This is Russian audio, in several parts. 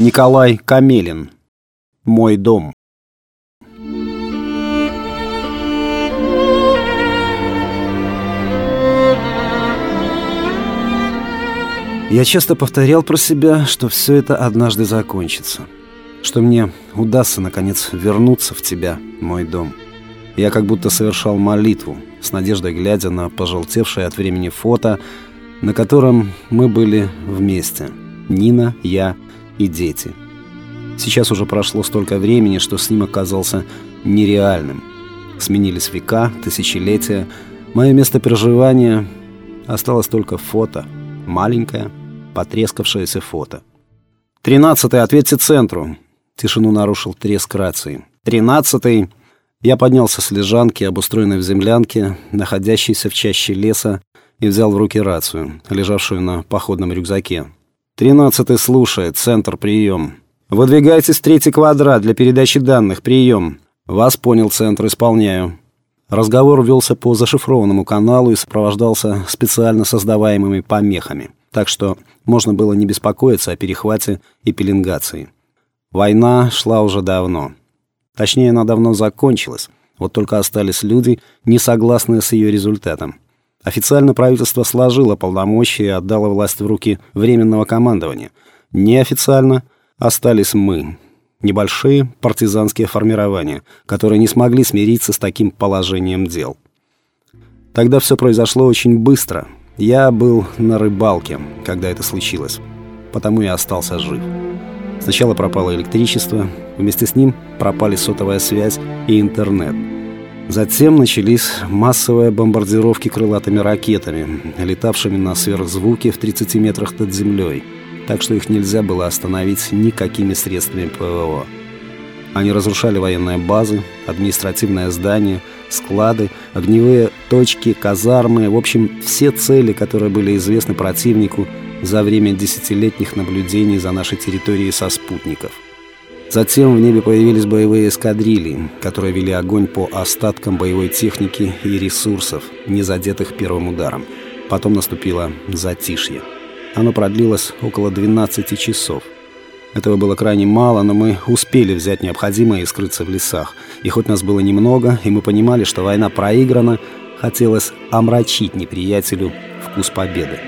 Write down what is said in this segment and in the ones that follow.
Николай Камелин. Мой дом. Я часто повторял про себя, что все это однажды закончится. Что мне удастся, наконец, вернуться в тебя, мой дом. Я как будто совершал молитву, с надеждой глядя на пожелтевшее от времени фото, на котором мы были вместе. Нина, я и дети. Сейчас уже прошло столько времени, что снимок казался нереальным. Сменились века, тысячелетия. Мое место проживания осталось только фото. Маленькое, потрескавшееся фото. «Тринадцатый, ответьте центру!» Тишину нарушил треск рации. «Тринадцатый!» Я поднялся с лежанки, обустроенной в землянке, находящейся в чаще леса, и взял в руки рацию, лежавшую на походном рюкзаке. «Тринадцатый слушает, центр, прием. Выдвигайтесь в третий квадрат для передачи данных, прием. Вас понял, центр, исполняю». Разговор велся по зашифрованному каналу и сопровождался специально создаваемыми помехами, так что можно было не беспокоиться о перехвате и пеленгации. Война шла уже давно. Точнее, она давно закончилась, вот только остались люди, не согласные с ее результатом. Официально правительство сложило полномочия и отдало власть в руки Временного командования. Неофициально остались мы, небольшие партизанские формирования, которые не смогли смириться с таким положением дел. Тогда все произошло очень быстро. Я был на рыбалке, когда это случилось, потому и остался жив. Сначала пропало электричество, вместе с ним пропали сотовая связь и интернет – Затем начались массовые бомбардировки крылатыми ракетами, летавшими на сверхзвуке в 30 метрах над землей, так что их нельзя было остановить никакими средствами ПВО. Они разрушали военные базы, административные здания, склады, огневые точки, казармы, в общем, все цели, которые были известны противнику за время десятилетних наблюдений за нашей территорией со спутников – Затем в небе появились боевые эскадрильи, которые вели огонь по остаткам боевой техники и ресурсов, не задетых первым ударом. Потом наступило затишье. Оно продлилось около 12 часов. Этого было крайне мало, но мы успели взять необходимое и скрыться в лесах. И хоть нас было немного, и мы понимали, что война проиграна, хотелось омрачить неприятелю вкус победы.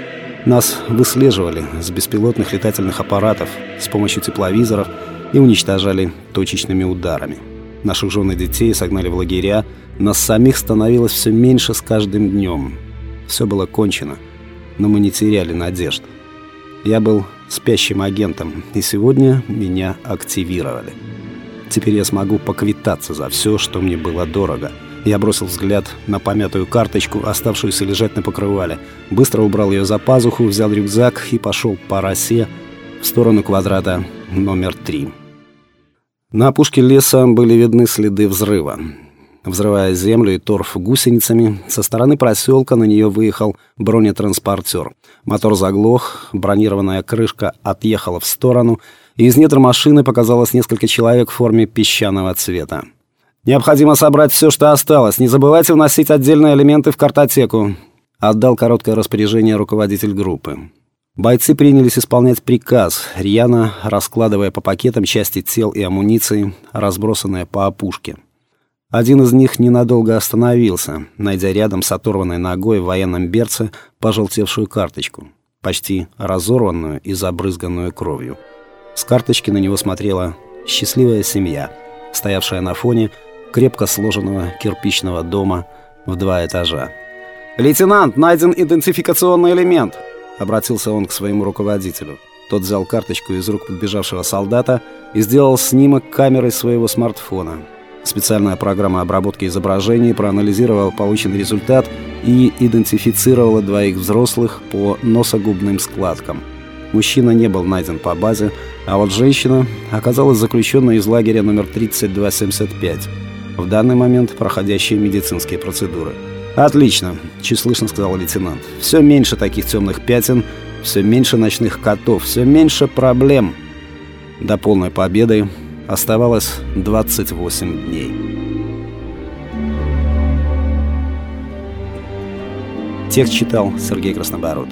Нас выслеживали с беспилотных летательных аппаратов с помощью тепловизоров и уничтожали точечными ударами. Наших жен и детей согнали в лагеря, нас самих становилось все меньше с каждым днем. Все было кончено, но мы не теряли надежд. Я был спящим агентом, и сегодня меня активировали. Теперь я смогу поквитаться за все, что мне было дорого. Я бросил взгляд на помятую карточку, оставшуюся лежать на покрывале. Быстро убрал ее за пазуху, взял рюкзак и пошел по росе в сторону квадрата номер три. На опушке леса были видны следы взрыва. Взрывая землю и торф гусеницами, со стороны проселка на нее выехал бронетранспортер. Мотор заглох, бронированная крышка отъехала в сторону, и из недр машины показалось несколько человек в форме песчаного цвета. «Необходимо собрать все, что осталось. Не забывайте вносить отдельные элементы в картотеку», — отдал короткое распоряжение руководитель группы. Бойцы принялись исполнять приказ, рьяно раскладывая по пакетам части тел и амуниции, разбросанные по опушке. Один из них ненадолго остановился, найдя рядом с оторванной ногой в военном берце пожелтевшую карточку, почти разорванную и забрызганную кровью. С карточки на него смотрела счастливая семья, стоявшая на фоне крепко сложенного кирпичного дома в два этажа. «Лейтенант, найден идентификационный элемент!» Обратился он к своему руководителю. Тот взял карточку из рук подбежавшего солдата и сделал снимок камерой своего смартфона. Специальная программа обработки изображений проанализировала полученный результат и идентифицировала двоих взрослых по носогубным складкам. Мужчина не был найден по базе, а вот женщина оказалась заключенной из лагеря номер 3275, в данный момент проходящие медицинские процедуры. «Отлично», — чуть слышно сказал лейтенант. «Все меньше таких темных пятен, все меньше ночных котов, все меньше проблем». До полной победы оставалось 28 дней. Текст читал Сергей Краснобород.